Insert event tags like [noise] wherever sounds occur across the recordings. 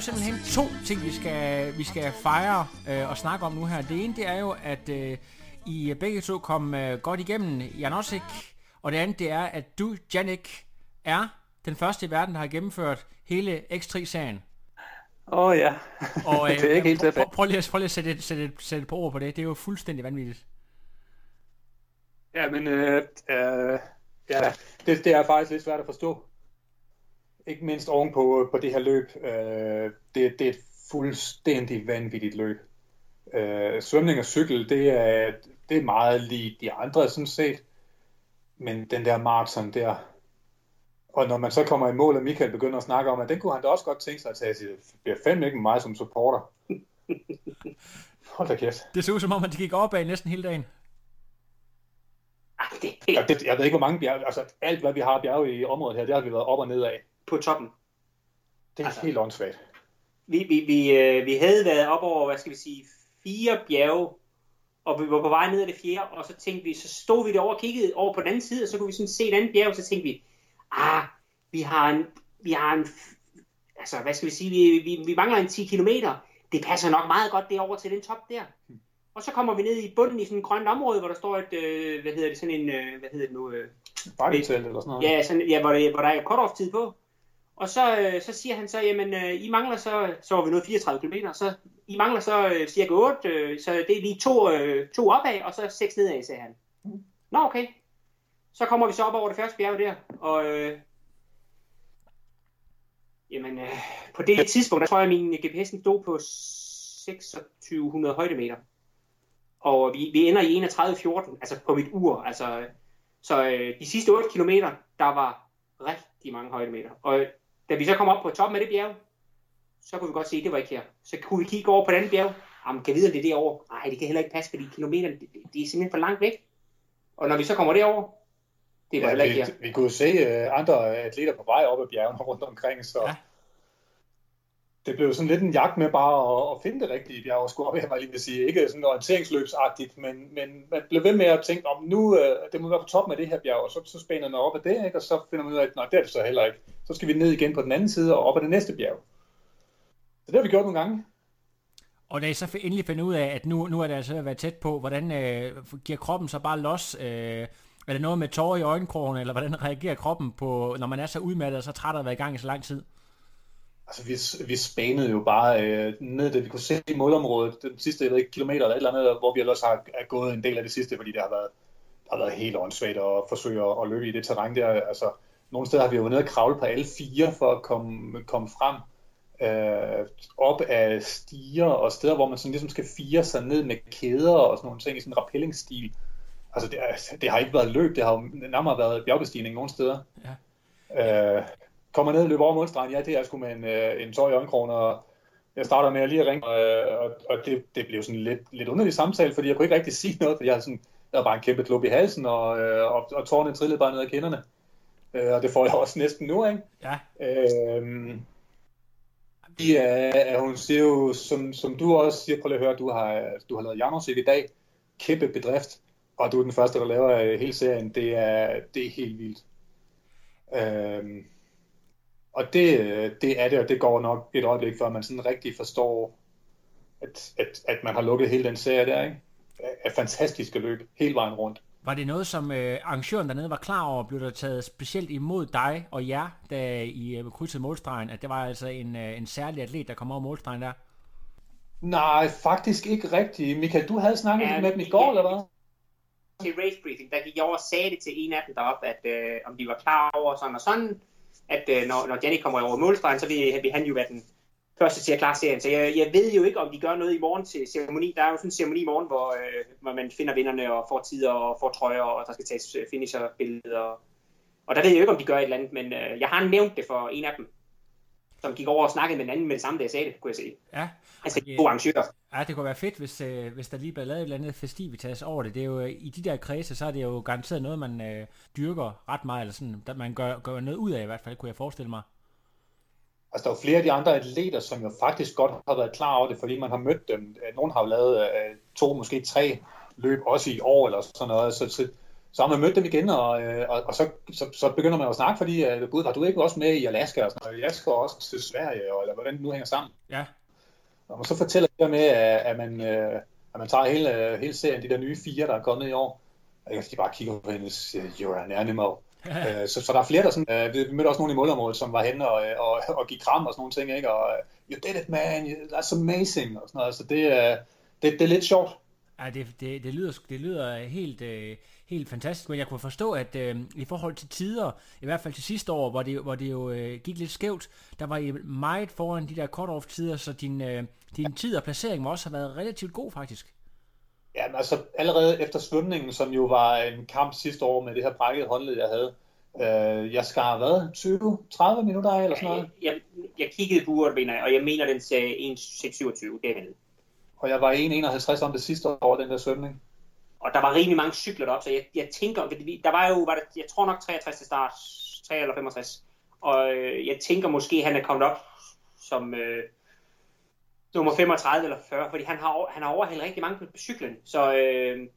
Jo simpelthen to ting, vi skal, vi skal fejre øh, og snakke om nu her. Det ene, det er jo, at øh, I begge to kom øh, godt igennem Janosik, og det andet, det er, at du, Janik, er den første i verden, der har gennemført hele X3-serien. Åh oh, ja, Og, [laughs] det er ikke helt prøv, prøv, lige, at- prøv lige at sætte, et- sætte, et- sætte et par ord på det. Det er jo fuldstændig vanvittigt. Ja, men øh, øh, ja, det, det er faktisk lidt svært at forstå. Ikke mindst ovenpå på det her løb. Øh, det, det er et fuldstændig vanvittigt løb. Øh, svømning og cykel, det er, det er meget lige de andre sådan set. Men den der maraton der, og når man så kommer i mål, og Michael begynder at snakke om, at den kunne han da også godt tænke sig at tage, så det bliver fandme ikke mig som supporter. [laughs] Hold da kæft. Det så ud som om, at det gik opad næsten hele dagen. Det, Ja, det, jeg ved ikke, hvor mange bjerge, altså alt, hvad vi har bjerge i området her, det har vi været op og ned af. På toppen. Det er altså, helt åndssvagt. Vi, vi, vi, øh, vi havde været op over, hvad skal vi sige, fire bjerge, og vi var på vej ned ad det fjerde, og så tænkte vi, så stod vi derovre og kiggede over på den anden side, og så kunne vi sådan se et andet bjerg, og så tænkte vi, ah, vi har en, vi har en, altså hvad skal vi sige, vi, vi, vi mangler en 10 kilometer, det passer nok meget godt derover til den top der. Og så kommer vi ned i bunden i sådan et grønt område, hvor der står et, øh, hvad hedder det, sådan en, øh, hvad hedder det nu, øh, Bakketelt eller sådan noget. Ja, sådan, ja hvor, det, hvor der er cut-off tid på. Og så, øh, så siger han så, jamen, øh, I mangler så, så var vi nået 34 km, så I mangler så øh, cirka 8, øh, så det er lige to, øh, to opad, og så seks nedad, sagde han. Nå, okay. Så kommer vi så op over det første bjerg der, og øh, jamen, øh, på det tidspunkt, der tror jeg, at min GPS'en stod på 2600 højdemeter. Og vi, vi ender i 31.14, altså på mit ur, altså så øh, de sidste 8 km, der var rigtig mange højdemeter. Og da vi så kom op på toppen af det bjerg, så kunne vi godt se, at det var ikke her. Så kunne vi kigge over på det andet bjerg. Jamen, kan vi vide, om det er derovre? Nej, det kan heller ikke passe, fordi kilometerne, det, det, er simpelthen for langt væk. Og når vi så kommer derover, det var Ja, heller ikke her. vi, vi kunne se uh, andre atleter på vej op ad bjergene [laughs] rundt omkring, så Ja det blev sådan lidt en jagt med bare at, at finde det rigtige bjerg og skulle op, jeg var lige vil sige. Ikke sådan orienteringsløbsagtigt, men, men man blev ved med at tænke, om nu, øh, det må være på toppen af det her bjerg, og så, så spænder man op ad det, ikke? og så finder man ud af, at nej, det er det så heller ikke. Så skal vi ned igen på den anden side og op ad det næste bjerg. Så det har vi gjort nogle gange. Og da I så endelig finder ud af, at nu, nu er det altså ved at være tæt på, hvordan øh, giver kroppen så bare los? Øh, er det noget med tårer i øjenkrogen, eller hvordan reagerer kroppen på, når man er så udmattet og så træt af at være i gang i så lang tid? Altså, vi, vi spanede jo bare øh, ned, det vi kunne se i målområdet, den sidste jeg ved ikke, kilometer eller et eller andet, hvor vi ellers har er gået en del af det sidste, fordi det har været, det har været helt åndssvagt at forsøge at, at løbe i det terræn der. Altså, nogle steder har vi jo været nede og kravle på alle fire for at komme, komme frem øh, op af stiger og steder, hvor man sådan ligesom skal fire sig ned med kæder og sådan nogle ting i sådan en rappellingsstil. Altså, det, er, det har ikke været løb, det har jo nærmere været bjergbestigning nogle steder. Ja. Øh, kommer ned og løber over målstregen, ja, det er sgu med en, øh, en tår i øjenkrogen, og jeg starter med at lige ringe, øh, og, og det, det blev sådan lidt, lidt underlig samtale, fordi jeg kunne ikke rigtig sige noget, fordi jeg havde, sådan, jeg havde bare en kæmpe klub i halsen, og, øh, og, og tårerne trillede bare ned ad kinderne. Øh, og det får jeg også næsten nu, ikke? Ja. Øh, er, er, hun siger jo, som, som du også siger, prøv lige at høre, du har, du har lavet Jarnosik i dag, kæmpe bedrift, og du er den første, der laver øh, hele serien, det er, det er helt vildt. Øhm, og det, øh, det er det, og det går nok et øjeblik, før man sådan rigtig forstår, at, at, at man har lukket hele den serie der, ikke? Af- Af fantastiske løb, hele vejen rundt. Var det noget, som øh, arrangøren dernede var klar over? Blev der taget specielt imod dig og jer, da I øh, krydsede målstregen? At det var altså en, øh, en særlig atlet, der kom over målstregen der? Nej, faktisk ikke rigtigt. Michael, du havde snakket Ja, ja, med dem i går, eller hvad? til race briefing, der gik jeg over og sagde det til en af dem deroppe, at øh, om de var klar over sådan og sådan, at øh, når, når Jenny kommer over målstregen, så vil, vil han jo være den første til at klare serien. Så jeg, jeg ved jo ikke, om de gør noget i morgen til ceremoni. Der er jo sådan en ceremoni i morgen, hvor, øh, hvor man finder vinderne og får tider og får trøjer, og der skal tages finisher-billeder. Og der ved jeg jo ikke, om de gør et eller andet, men øh, jeg har nævnt det for en af dem, som gik over og snakkede med den anden med det samme, da jeg sagde det, kunne jeg se. Ja. Altså, de to arrangører. Ja, det kunne være fedt, hvis, øh, hvis der lige blev lavet et eller andet festivitas over det. Det er jo, øh, I de der kredse, så er det jo garanteret noget, man øh, dyrker ret meget, eller sådan, der man gør, gør noget ud af i hvert fald, kunne jeg forestille mig. Altså, der er jo flere af de andre atleter, som jo faktisk godt har været klar over det, fordi man har mødt dem. Nogle har jo lavet øh, to, måske tre løb, også i år eller sådan noget. Så, så, så har man mødt dem igen, og, øh, og, og så, så, så begynder man at snakke, fordi øh, Bud, var du ikke også med i Alaska og sådan noget? Jeg skal også til Sverige, og, eller hvordan det nu hænger sammen. Ja. Og man så fortæller det der med, at, at, man, øh, at man tager hele, hele serien, de der nye fire, der er kommet i år, og jeg bare kigger på hende og siger, you're an animal. Øh, så, så der er flere, der sådan, øh, vi mødte også nogle i målområdet, som var henne og, og, og gik kram og sådan nogle ting, ikke? og you did it man, that's amazing, og sådan noget, så det, øh, det, det er lidt sjovt. Ja, det, det, det, lyder, det lyder helt, øh, helt fantastisk, men jeg kunne forstå, at øh, i forhold til tider, i hvert fald til sidste år, hvor det, hvor det jo øh, gik lidt skævt, der var I meget foran de der cut-off-tider, så din, øh, din tid og placering må også have været relativt god faktisk. Ja, men altså allerede efter svømningen, som jo var en kamp sidste år med det her brækkede håndled, jeg havde, øh, jeg skar hvad, 20-30 minutter eller sådan noget? Jeg, jeg, jeg kiggede på uret, og jeg mener, den sagde 1.627, det er vel. Og jeg var 1,51 om det sidste år, den der svømning. Og der var rimelig mange cykler deroppe, så jeg, jeg tænker, der var jo, var det, jeg tror nok 63 til start, 3 eller 65. Og øh, jeg tænker måske, han er kommet op som øh, nummer 35 eller 40, fordi han har, han har overhældet rigtig mange på cyklen. Så, øh,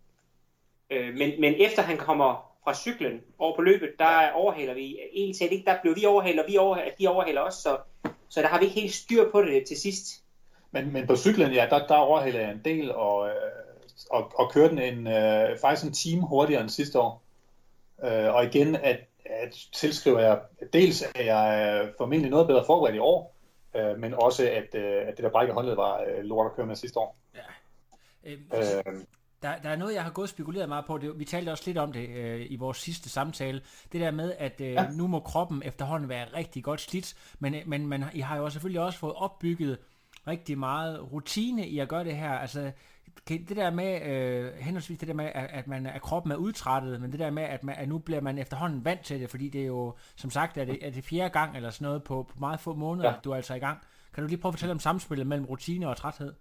øh, men, men efter han kommer fra cyklen over på løbet, der ja. overhaler vi egentlig set ikke, der blev vi overhalet, og vi overhaler, de overhaler os, så, så der har vi ikke helt styr på det til sidst. Men, men på cyklen, ja, der, der overhælder jeg en del, og, øh, og, og kørte den en, øh, faktisk en time hurtigere end sidste år. Øh, og igen, at, at tilskriver jeg, dels at jeg er formentlig noget bedre forberedt i år, øh, men også at, øh, at det der brække håndled var øh, lort at køre med sidste år. Ja. Øh, øh, der, der er noget, jeg har gået og spekuleret meget på. Det, vi talte også lidt om det øh, i vores sidste samtale. Det der med, at øh, ja. nu må kroppen efterhånden være rigtig godt slidt, men, men man, I har jo selvfølgelig også fået opbygget rigtig meget rutine i at gøre det her. Altså, det der med, øh, henholdsvis det der med, at, at, man, at kroppen er udtrættet, men det der med, at, man, at nu bliver man efterhånden vant til det, fordi det er jo, som sagt, er det, er det fjerde gang eller sådan noget på, på meget få måneder, ja. du er altså i gang. Kan du lige prøve at fortælle om samspillet mellem rutine og træthed?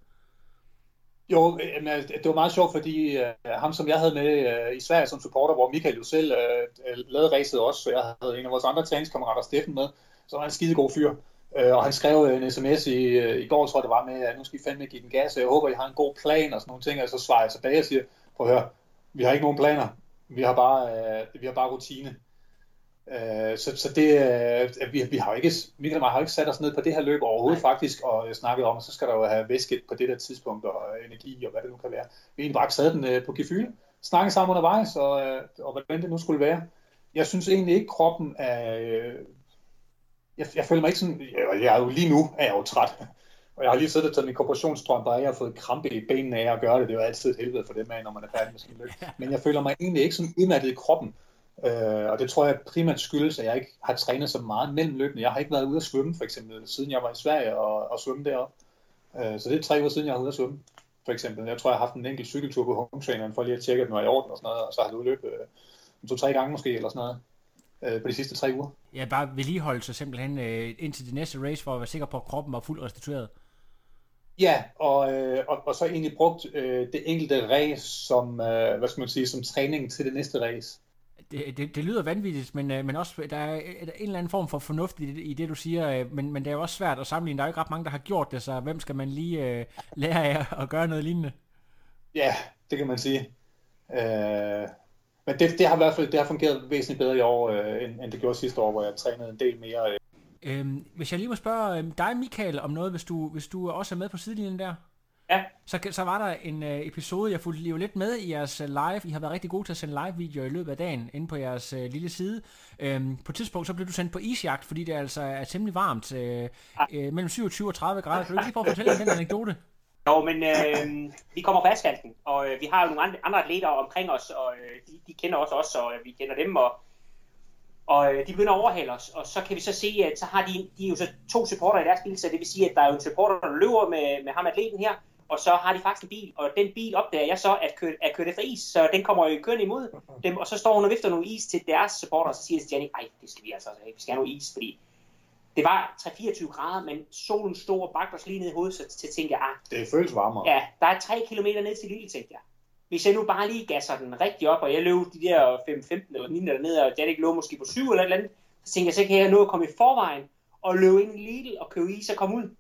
Jo, altså, det var meget sjovt, fordi uh, ham, som jeg havde med uh, i Sverige som supporter, hvor Michael jo selv uh, lavede racet også, så jeg havde en af vores andre træningskammerater, Steffen, med, så var han en skide god fyr. Uh, og han skrev en sms i, uh, i går, tror jeg det var, med, at nu skal I fandme give den gas, og jeg håber, I har en god plan og sådan nogle ting, og så svarer jeg tilbage og siger, prøv at høre, vi har ikke nogen planer, vi har bare, uh, vi har bare rutine. Uh, så, så det, uh, vi, vi har jo ikke, Michael og har ikke sat os ned på det her løb overhovedet Nej. faktisk, og snakket om, at så skal der jo have væsket på det der tidspunkt, og energi, og hvad det nu kan være. Vi egentlig bare sad den uh, på gefyl, snakkede sammen undervejs, og, uh, og hvordan det nu skulle være. Jeg synes egentlig ikke, kroppen er... Uh, jeg, jeg føler mig ikke sådan... Jeg, jeg er jo lige nu er jeg jo træt. Og jeg har lige siddet og taget min korporationstrøm, og jeg har fået krampe i benene af at gøre det. Det er jo altid et helvede for det med, når man er færdig med sin løb. Men jeg føler mig egentlig ikke sådan udmattet i kroppen. Øh, og det tror jeg primært skyldes, at jeg ikke har trænet så meget mellem løbene. Jeg har ikke været ude at svømme, for eksempel, siden jeg var i Sverige og, og svømme deroppe. Øh, så det er tre uger siden, jeg har været ude at svømme, for eksempel. Jeg tror, jeg har haft en enkelt cykeltur på hometraineren, for lige at tjekke, at den var i orden og sådan noget, og så har jeg ude løbet øh, to-tre gange måske, eller sådan noget, øh, på de sidste tre uger. Ja, bare vedligeholde sig simpelthen øh, indtil det næste race, for at være sikker på, at kroppen var fuldt restitueret. Ja, og, øh, og, og så egentlig brugt øh, det enkelte race som, øh, hvad skal man sige, som træning til det næste race det, det, det lyder vanvittigt, men, øh, men også, der er en eller anden form for fornuft i det, i det du siger, øh, men, men det er jo også svært at sammenligne. Der er jo ikke ret mange, der har gjort det, så hvem skal man lige uh, lære af at gøre noget lignende? Ja, det kan man sige. Uh, men det, det har i hvert fald det har fungeret væsentligt bedre i år, uh, end, end det gjorde sidste år, hvor jeg trænede en del mere. Uh. Øhm, hvis jeg lige må spørge dig, Michael, om noget, hvis du, hvis du også er med på sidelinjen der? Ja. Så, så var der en uh, episode, jeg fulgte jo lidt med i jeres uh, live. I har været rigtig gode til at sende live-videoer i løbet af dagen inde på jeres uh, lille side. Um, på et tidspunkt så blev du sendt på isjagt, fordi det altså er temmelig varmt. Uh, ja. uh, mellem 27 og 30 grader. Kan du lige prøve at fortælle den anekdote? Jo, men øh, vi kommer på asfalten, og øh, vi har jo nogle andre, andre atleter omkring os, og øh, de, de kender også os, og øh, vi kender dem, og Og øh, de begynder at overhale os, og så kan vi så se, at så har de, de er jo så to supporter i deres bil, så det vil sige, at der er jo en supporter, der løber med, med ham atleten her, og så har de faktisk en bil, og den bil opdager jeg så, at kørt, er kørt efter is, så den kommer jo kørende imod dem, og så står hun og vifter nogle is til deres supporter, og så siger jeg Jenny, ej, det skal vi altså vi skal have noget is, fordi det var 3-24 grader, men solen stod og bagte os lige ned i hovedet, så til tænkte jeg, ah, Det føles varmere. ja, der er 3 km ned til Lille, tænkte jeg. Hvis jeg nu bare lige gasser den rigtig op, og jeg løb de der 5-15 eller 9 dernede, og Janik lå måske på 7 eller et eller andet, så tænkte jeg, så kan jeg nå at komme i forvejen, og løbe ind i Lidl og købe is og komme ud.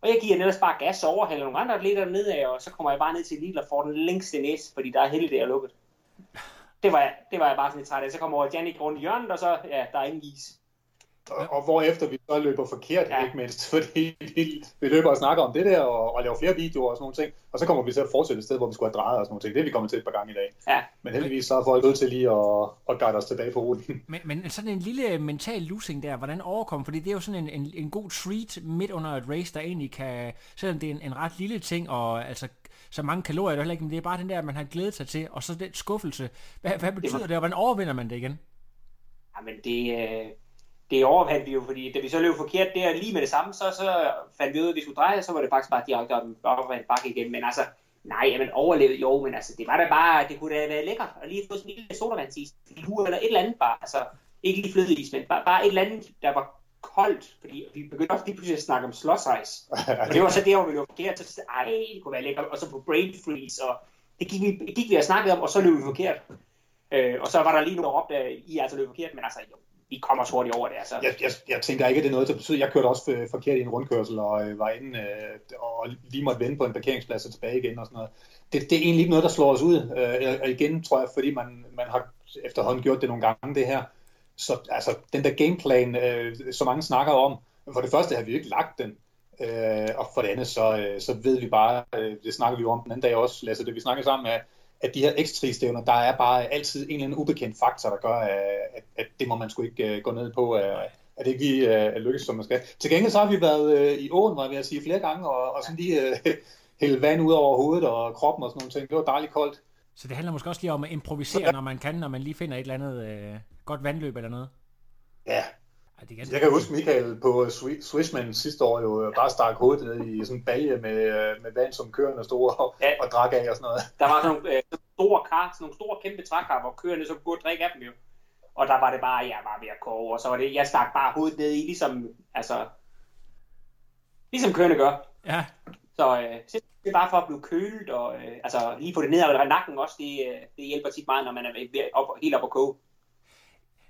Og jeg giver ellers bare gas og overhaler nogle andre atleter nedad, og så kommer jeg bare ned til Lidl og får den længste næse, fordi der er heldigt, det er lukket. Det var, jeg, det var jeg bare sådan lidt træt af. Så kommer Janik rundt i hjørnet, og så, ja, der er ingen is. Og, og hvorefter vi så løber forkert, Ja. ikke mindst, [laughs] fordi vi, vi løber og snakker om det der, og, og laver flere videoer og sådan nogle ting, og så kommer vi til at fortsætte et sted, hvor vi skulle have drejet og sådan nogle ting. Det er vi kommet til et par gange i dag. Ja, Men heldigvis så er folk nødt til lige at, at guide os tilbage på ruten. [laughs] Men, men sådan en lille mental losing der, hvordan overkomme, fordi det er jo sådan en, en, en god treat midt under et race, der egentlig kan, selvom det er en, en ret lille ting, og altså så mange kalorier, er det heller ikke, men det er bare den der, man har glædet sig til, og så den skuffelse. Hvad, hvad betyder det, og hvordan overvinder man det igen? Jamen det, øh, det overvandt vi jo, fordi da vi så løb forkert der lige med det samme, så, så fandt vi ud af, at vi skulle dreje, og så var det faktisk bare direkte op op ad en bakke igen. Men altså, nej, jamen overlevede jo, men altså, det var da bare, det kunne da være lækkert at lige få sådan en lille sodavandsis, en eller et eller andet bare, altså, ikke lige flødeis, men bare, bare et eller andet, der var koldt, fordi vi begyndte også lige pludselig at snakke om slåsejs. Og det var så der, hvor vi løb forkert, så ej, det kunne være lækkert, og så på brain freeze, og det gik vi, gik vi og snakkede om, og så løb vi forkert. Øh, og så var der lige nogle op, der I altså løb forkert, men altså, jo, vi kommer så hurtigt over det, altså. Jeg, jeg, jeg tænker ikke, at det er noget, der betyder, jeg kørte også øh, forkert i en rundkørsel, og øh, var inde øh, og lige måtte vende på en parkeringsplads og tilbage igen og sådan noget. Det, det er egentlig ikke noget, der slår os ud. Øh, og igen tror jeg, fordi man, man har efterhånden gjort det nogle gange, det her. Så altså, den der gameplan, øh, så mange snakker om, for det første har vi jo ikke lagt den, øh, og for det andet, så, øh, så ved vi bare, øh, det snakker vi jo om den anden dag også, Lasse, det vi snakker sammen med, at de her x stævner der er bare altid en eller anden ubekendt faktor, der gør, at, at det må man sgu ikke uh, gå ned på, uh, at det ikke lige uh, lykkes, som man skal. Til gengæld så har vi været i åen, var jeg ved at sige, flere gange, og, og sådan lige [laughs] hælde vand ud over hovedet og kroppen og sådan nogle ting. Det var dejligt koldt. Så det handler måske også lige om at improvisere, når man kan, når man lige finder et eller andet øh, godt vandløb eller noget. Ja, Ej, det kan jeg kan huske Michael på Swi- Swissman sidste år jo bare stak hovedet ned i sådan en balje med, øh, med vand, som køerne stod og, Ja. og drak af og sådan noget. Der var sådan nogle øh, store kar, sådan nogle store kæmpe trækar, hvor køerne så kunne drikke af dem jo. Og der var det bare, jeg var ved at koge, og så var det, jeg stak bare hovedet ned i, ligesom, altså, ligesom køerne gør. Ja, Så øh, det er bare for at blive kølet, og øh, altså, lige få det ned ad nakken også, det, øh, det hjælper tit meget, når man er ved, op, helt op at koge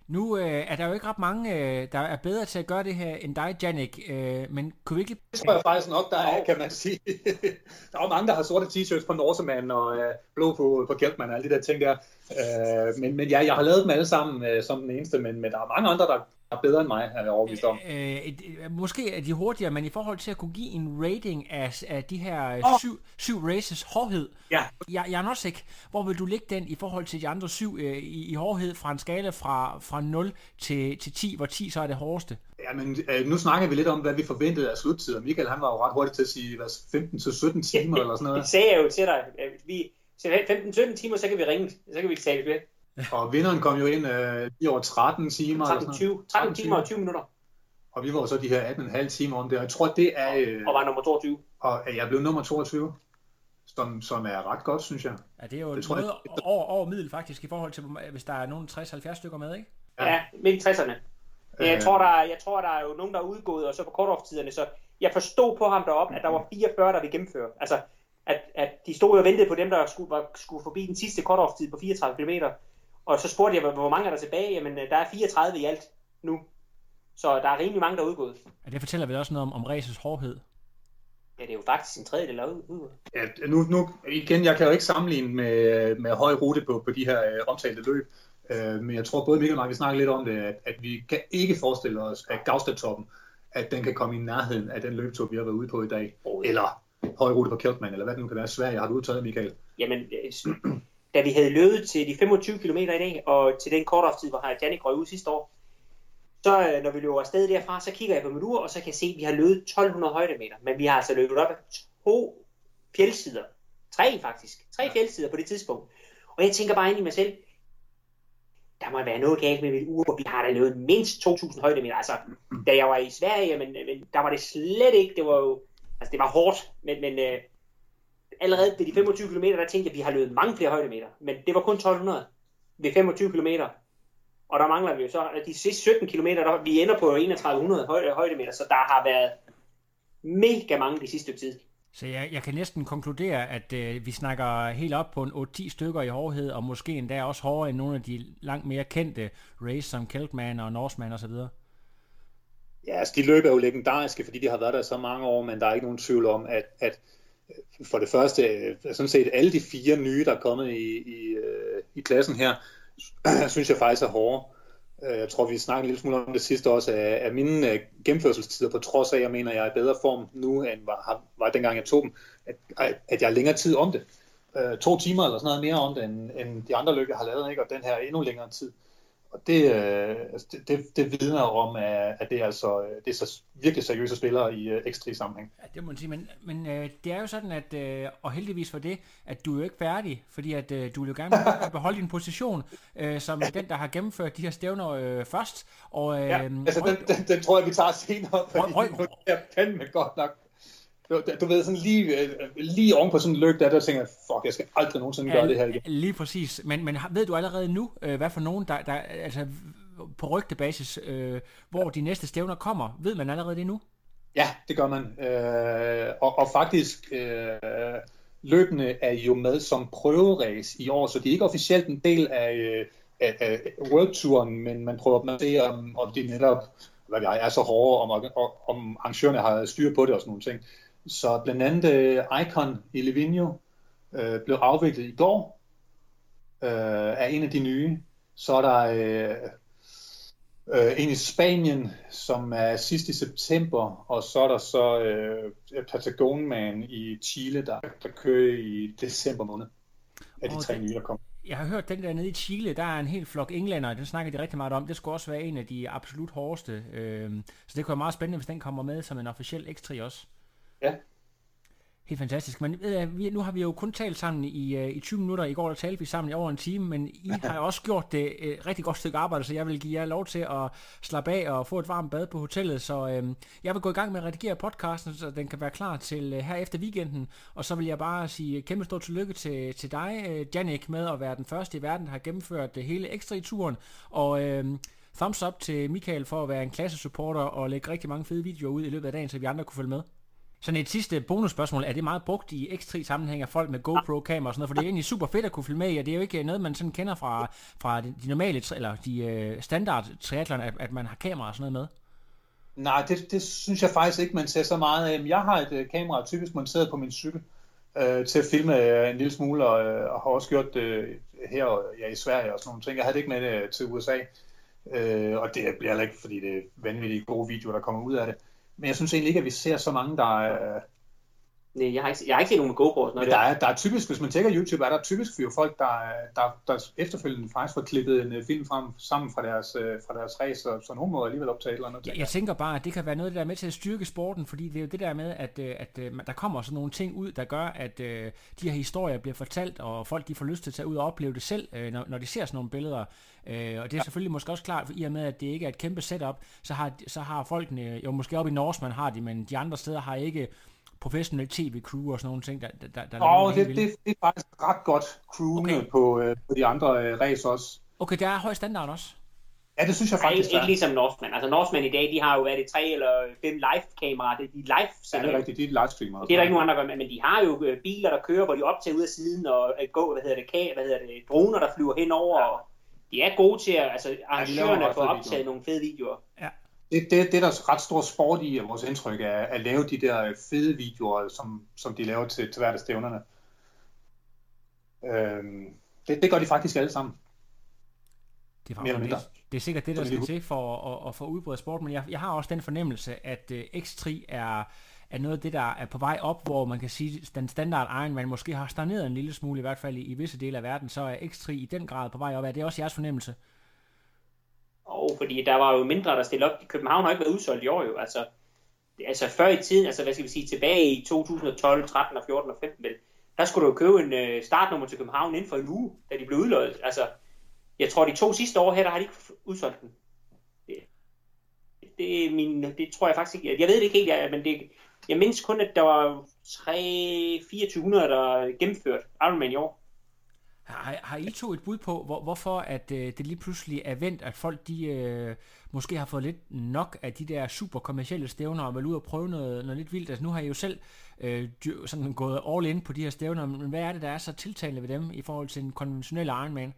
nu øh, er der jo ikke ret mange, øh, der er bedre til at gøre det her end dig, Janik, øh, men kunne vi ikke Det tror jeg faktisk nok, der er, kan man sige. [laughs] der er jo mange, der har sorte t-shirts på Norseman og øh, blå på, på Kjeltman og alle de der ting der. Øh, men, men ja, jeg har lavet dem alle sammen øh, som den eneste, men, men der er mange andre, der er bedre end mig, er jeg overbevist om. Øh, et, et- måske er de hurtigere, men i forhold til at kunne give en rating af, af de her øh, Åh. syv, syv races hårdhed, Ja. jeg, Jan Osik, hvor vil du lægge den i forhold til de andre syv øh, i, i hårdhed fra en skala fra, fra 0 til, til 10, hvor 10 så er det hårdeste? Ja, men øh, nu snakker vi lidt om, hvad vi forventede af sluttider. Michael, han var jo ret hurtig til at sige, hvad, 15-17 timer eller sådan Det noget. sagde jeg jo til dig. Vi, til 15-17 timer, så kan vi ringe. Så kan vi tale med. Og vinderen kom jo ind øh, lige over 13 timer. eller sådan noget. 13, 20, 13 timer og 20 minutter. Og vi var jo så de her 18,5 timer om det. Og jeg tror, det er... Øh, Og var nummer 22. og jeg blev nummer 22, som, som er ret godt, synes jeg. Ja, det er jo Det tror jeg- noget over, over middel faktisk i forhold til, hvis der er nogen 60-70 stykker med, ikke? Ja. Ja, midt i 60'erne. Jeg Øh. tror, der, er- jeg tror, der er jo nogen, der er udgået, og så på kort-off-tiderne, så jeg forstod på ham deroppe, at der var 44, der ville gennemføre. Altså, at, at de stod jo og ventede på dem, der skulle, var, skulle forbi den sidste cut-off-tid på 34 km. Og så spurgte jeg, hvor- mange er der tilbage? Jamen, øh, der er 34 i alt nu. Så der er rimelig mange, der er udgået. Ja, det fortæller vel også noget om, om racets hårdhed. Ja, det er jo faktisk en tredjedel af udgået. Ja, nu, nu, igen, jeg kan jo ikke sammenligne med, med høj rute på, på de her øh, omtalte løb, øh, men jeg tror både Mikkel og mig, vi snakker lidt om det, at, at vi kan ikke forestille os, at Gavstad-toppen, at den kan komme i nærheden af den løbetur, vi har været ude på i dag, Oh, ja. eller høj rute på Kjeltman, eller hvad det nu kan være. Sverige har du udtaget, Michael. Jamen, øh, da vi havde løbet til de 25 km i dag, og til den kort tid, hvor har Janik røg ud sidste år, så øh, når vi løber afsted derfra, så kigger jeg på mit ur, og så kan jeg se, at vi har løbet 1200 højdemeter. Men vi har altså løbet op ad to fjeldsider. Tre faktisk. Tre fjeldsider på det tidspunkt. Og jeg tænker bare ind i mig selv, der må være noget galt med mit ur, vi har da løbet mindst 2.000 højdemeter. Altså, da jeg var i Sverige, men, men der var det slet ikke, det var jo, altså det var hårdt, men, men øh, allerede ved de 25 km, der tænkte jeg, at vi har løbet mange flere højdemeter, men det var kun 1200 ved 25 km. Og der mangler vi jo så, de sidste 17 km, der, vi ender på 3100 højde, højdemeter, så der har været mega mange de sidste tid. Så jeg, jeg kan næsten konkludere, at øh, vi snakker helt op på en 8-10 stykker i hårdhed, og måske endda også hårdere end nogle af de langt mere kendte race som Keltman og Norseman osv. Ja, altså de løb er jo legendariske, fordi de har været der så mange år, men der er ikke nogen tvivl om, at, at for det første, øh, sådan set alle de fire nye, der er kommet i, i, øh, i klassen her, [clears throat] synes jeg faktisk er hårde. Øh, jeg tror, vi snakkede en lille smule om det sidste også, af, mine gennemførselstider, på trods af, at jeg mener, at jeg er i bedre form nu, end var, var dengang jeg tog dem, at, at jeg har længere tid om det. to timer eller sådan noget mere om det, end, end de andre løb, jeg har lavet, ikke? og den her endnu længere tid. Og det, øh, altså, det, det, det vidner om, at det er, altså, det er så virkelig seriøse spillere i uh, ekstra sammenhæng. Ja, det må man sige, men, men øh, det er jo sådan, at, øh, og heldigvis for det, at du er jo ikke færdig, fordi at øh, du vil jo gerne [laughs] beholde din position øh, som den, der har gennemført de her stævner øh, først. Og, øh, ja, altså den, den, den tror jeg, vi tager senere, fordi røg, røg, nu er godt nok du, du ved, sådan lige, øh, lige oven på sådan en løb, der, der tænker jeg, fuck, jeg skal aldrig nogensinde gøre det her igen. Lige præcis. Men, men ved du allerede nu, øh, hvad for nogen, der, der altså på rygtebasis, øh, hvor de næste stævner kommer? Ved man allerede det nu? Ja, det gør man. Øh, og, og faktisk, øh, løbende er jo med som prøverace i år, så de er ikke officielt en del af, af, af World Touren, men man prøver at se, om, om de netop hvad jeg er så hårde, om, om, om arrangørerne har styr på det og sådan nogle ting. Så blandt andet uh, Icon i Livigno uh, blev afviklet i går uh, af en af de nye. Så er der uh, uh, en i Spanien, som er sidst i september, og så er der så uh, Patagonman i Chile, der, der kører i december måned af de tre nye, der kommer jeg har hørt den der nede i Chile, der er en helt flok englænder, den snakker de rigtig meget om. Det skulle også være en af de absolut hårdeste. Øh, så det kunne være meget spændende, hvis den kommer med som en officiel ekstra også. Ja. Helt fantastisk. Men øh, vi, nu har vi jo kun talt sammen i, øh, i 20 minutter. I går der talte vi sammen i over en time, men I har også gjort det et øh, rigtig godt stykke arbejde, så jeg vil give jer lov til at slappe af og få et varmt bad på hotellet. Så øh, jeg vil gå i gang med at redigere podcasten, så den kan være klar til øh, her efter weekenden. Og så vil jeg bare sige kæmpe stort tillykke til, til dig, øh, Janik, med at være den første i verden, der har gennemført det hele ekstra i turen. Og øh, thumbs up til Michael for at være en klasse supporter og lægge rigtig mange fede videoer ud i løbet af dagen, så vi andre kunne følge med. Sådan et sidste bonusspørgsmål. Er det meget brugt i X3 sammenhæng af folk med GoPro-kamera og sådan noget? For det er egentlig super fedt at kunne filme i, og det er jo ikke noget, man sådan kender fra, fra de normale, eller de øh, standard triathlon, at, at man har kamera og sådan noget med. Nej, det, det synes jeg faktisk ikke, man ser så meget af. Jeg har et uh, kamera typisk monteret på min cykel uh, til at filme uh, en lille smule, og, uh, og har også gjort det uh, her ja, i Sverige og sådan nogle ting. Jeg havde det ikke med det til USA, uh, og det bliver heller ikke, fordi det er vanvittigt gode videoer, der kommer ud af det. Men jeg synes egentlig ikke, at vi ser så mange, der. Øh, Nej, jeg har ikke, jeg har ikke set nogen med GoPro. Men der er, der er typisk, hvis man tjekker YouTube, er der typisk jo folk, der, der, der efterfølgende faktisk får klippet en øh, film frem, sammen fra deres, øh, fra deres race, så, så nogen må alligevel optage et eller andet. Jeg, jeg tænker bare, at det kan være noget, der er med til at styrke sporten, fordi det er jo det der med, at, øh, at, at der kommer sådan nogle ting ud, der gør, at de her historier bliver fortalt, og folk de får lyst til at tage ud og opleve det selv, når, når de ser sådan nogle billeder. Øh, og det er selvfølgelig måske også klart, i og med, at det ikke er et kæmpe setup, så har, så har folkene, jo måske op i man har de, men de andre steder har ikke professionel tv-crew og sådan nogle ting, der, der, der oh, det, det, det, er faktisk ret godt crew okay. på, øh, på de andre øh, race også. Okay, der er høj standard også. Ja, det synes jeg faktisk Ej, ikke, ikke ligesom Northman. Altså Northman i dag, de har jo været det tre eller fem live-kameraer. Det er de live Ja, det er rigtigt. De er livestreamere. Det er der ikke nogen andre, gør, men de har jo øh, biler, der kører, hvor de optager ud af siden, og gå, hvad hedder det, kag, hvad hedder det, droner, der flyver henover, ja. og de er gode til at, altså arrangørerne få optaget nogle fede videoer. Ja. Det, det, det er der ret stor sport i, vores indtryk er at lave de der fede videoer, som, som de laver til, til hvert af stævnerne. Øhm, det, det gør de faktisk alle sammen. Det, var det, det er sikkert det, der skal til for at, at få udbredt sport, men jeg, jeg har også den fornemmelse, at uh, X3 er er noget af det, der er på vej op, hvor man kan sige, at den standard Ironman måske har stagneret en lille smule, i hvert fald i, i visse dele af verden, så er X3 i den grad på vej op. Er det også jeres fornemmelse? Og oh, fordi der var jo mindre, der stillede op. København har ikke været udsolgt i år jo. Altså, altså før i tiden, altså hvad skal vi sige, tilbage i 2012, 13 og 14 og 15, vel, der skulle du jo købe en øh, startnummer til København inden for en uge, da de blev udløjet. Altså, jeg tror, de to sidste år her, der har de ikke udsolgt den. Det, det, er min, det tror jeg faktisk ikke. Jeg ved det ikke helt, jeg, men det, jeg mindes kun, at der var 3 2400 der gennemført Ironman i år. Har, har I to et bud på, hvor, hvorfor at øh, det lige pludselig er vendt, at folk de øh, måske har fået lidt nok af de der super kommercielle stævner og vil ud og prøve noget, noget lidt vildt? Altså nu har I jo selv øh, sådan gået all in på de her stævner, men hvad er det, der er så tiltalende ved dem i forhold til en konventionel Ironman?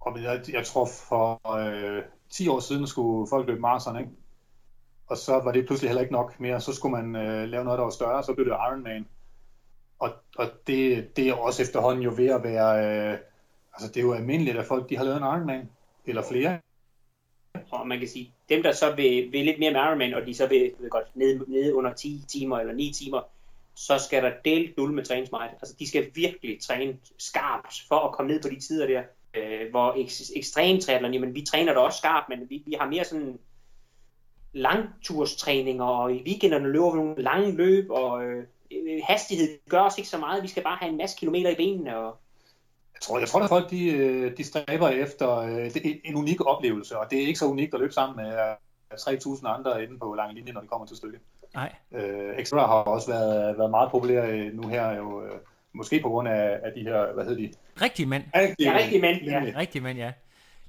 Og jeg, jeg tror for øh, 10 år siden skulle folk løbe maraton, ikke? Og så var det pludselig heller ikke nok mere. Så skulle man øh, lave noget, der var større, så blev det Ironman. Og, og det, det er også efterhånden jo ved at være... Øh, altså det er jo almindeligt, at folk de har lavet en Ironman. Eller flere. Og man kan sige, dem der så vil, vil lidt mere med Ironman, og de så vil, vil godt ned, ned under 10 timer eller 9 timer, så skal der delt dul med træningsmejt. Altså de skal virkelig træne skarpt for at komme ned på de tider der. Øh, hvor ek- ekstremtriathlon, jamen vi træner da også skarpt, men vi, vi har mere sådan langturstræninger, og i weekenderne løber vi nogle lange løb, og øh, hastighed gør os ikke så meget. Vi skal bare have en masse kilometer i benene. Og... Jeg tror, jeg tror at folk de, øh, de stræber efter øh, det er en unik oplevelse, og det er ikke så unikt at løbe sammen med øh, 3.000 andre inde på lange linje, når det kommer til stykket. Nej. Øh, Extra har også været, været meget populær øh, nu her, jo, øh, måske på grund af, af de her, hvad hedder de? Rigtig mand. Rigtige, Ja, rigtig mænd, ja. Rigtig mand, ja.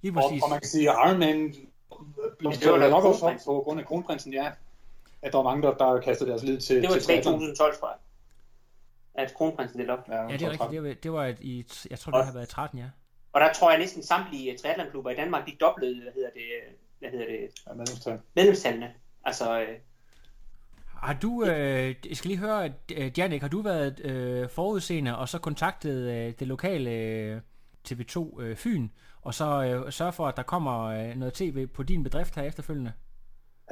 Lige Og, præcis. og man kan sige, at Ironman blev nok også på grund af kronprinsen, ja. At der var mange, der, der kastede deres lid til Det var til triathlon. 2012, tror jeg. At kronprinsen lidt op. Ja, Ja, det er rigtigt. Det var, det var et, i, jeg tror, det har været i 13, ja. Og der tror jeg næsten samtlige triathlonklubber i Danmark, de doblede, hvad hedder det, hvad hedder det, Ja, medlemstal. medlemstallene. Altså, øh, Har du, øh, jeg skal lige høre, øh, Janik, har du været øh, forudseende og så kontaktet øh, det lokale øh, TV2 øh, Fyn, og så øh, sørge for, at der kommer øh, noget tv på din bedrift her efterfølgende?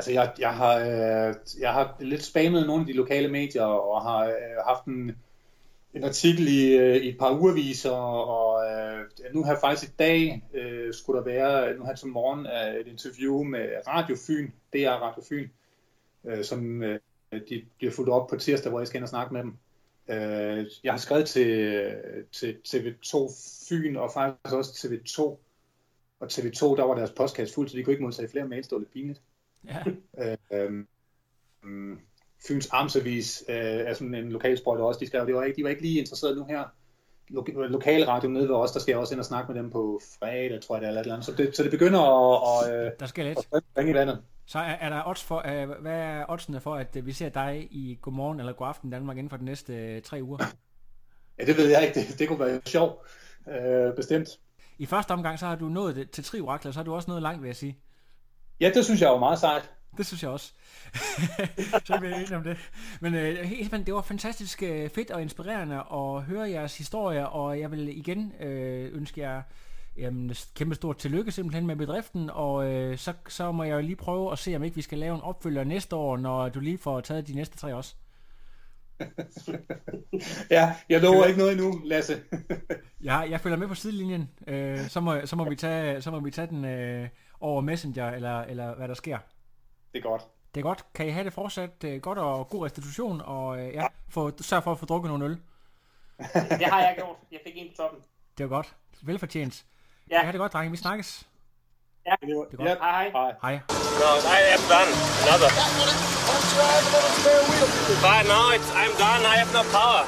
Altså, jeg, jeg, har, øh, jeg har lidt spammet nogle af de lokale medier, og har øh, haft en, en artikel i, øh, i et par ugeviser, og øh, nu har faktisk i dag, øh, skulle der være, nu her til morgen, øh, et interview med Radio Fyn, DR Radio Fyn, øh, som øh, de bliver fuldt op på tirsdag, hvor jeg skal ind og snakke med dem. Øh, jeg har skrevet til, øh, til TV2 Fyn, og faktisk også TV2, og TV2, der var deres postkasse fuld, så de kunne ikke modtage flere mails, det var lidt pinligt. Ja. Øh, øh, Fyns Amtsavis øh, er sådan en lokalsprøjt også, de skrev, det var ikke, de var ikke lige interesseret nu her. Lo- lokalradio nede ved os, der skal jeg også ind og snakke med dem på fredag, tror jeg det er, eller et eller andet. Så det, så det begynder at, at, at, Der skal lidt. at ringe i vandet. Så er, er der odds for, øh, hvad er oddsene for, at øh, vi ser dig i Godmorgen eller Godaften Danmark inden for de næste øh, tre uger? Ja, det ved jeg ikke, det, det kunne være sjovt, øh, bestemt. I første omgang, så har du nået det til tre orakler, så har du også nået langt, vil jeg sige. Ja, det synes jeg var meget sejt. Det synes jeg også. [laughs] så er vi enige om det. Men øh, helt, men det var fantastisk øh, fedt og inspirerende at høre jeres historier, og jeg vil igen øh, ønske jer jamen, kæmpe stort tillykke simpelthen med bedriften, og øh, så, så må jeg jo lige prøve at se, om ikke vi skal lave en opfølger næste år, når du lige får taget de næste tre også. [laughs] Ja, jeg lover ikke noget endnu, Lasse. [laughs] Jeg, jeg følger med på sidelinjen, øh, så, må, så, må vi tage, så må vi tage den øh, over Messenger, eller, eller hvad der sker. det er godt. Det er godt. Kan I have det fortsat øh, godt og god restitution, og øh, ja, få, sørg for at få drukket nogle øl. [laughs] det har jeg gjort. Jeg fik en på toppen. Det var godt. Velfortjent. Ja. Ja. Ha' det godt, drenge. Vi snakkes. Ja, Det er godt. Det. Ja, hej hej. hej. Hej. No, I am done. Another. But no, it's, I'm done. I have no power.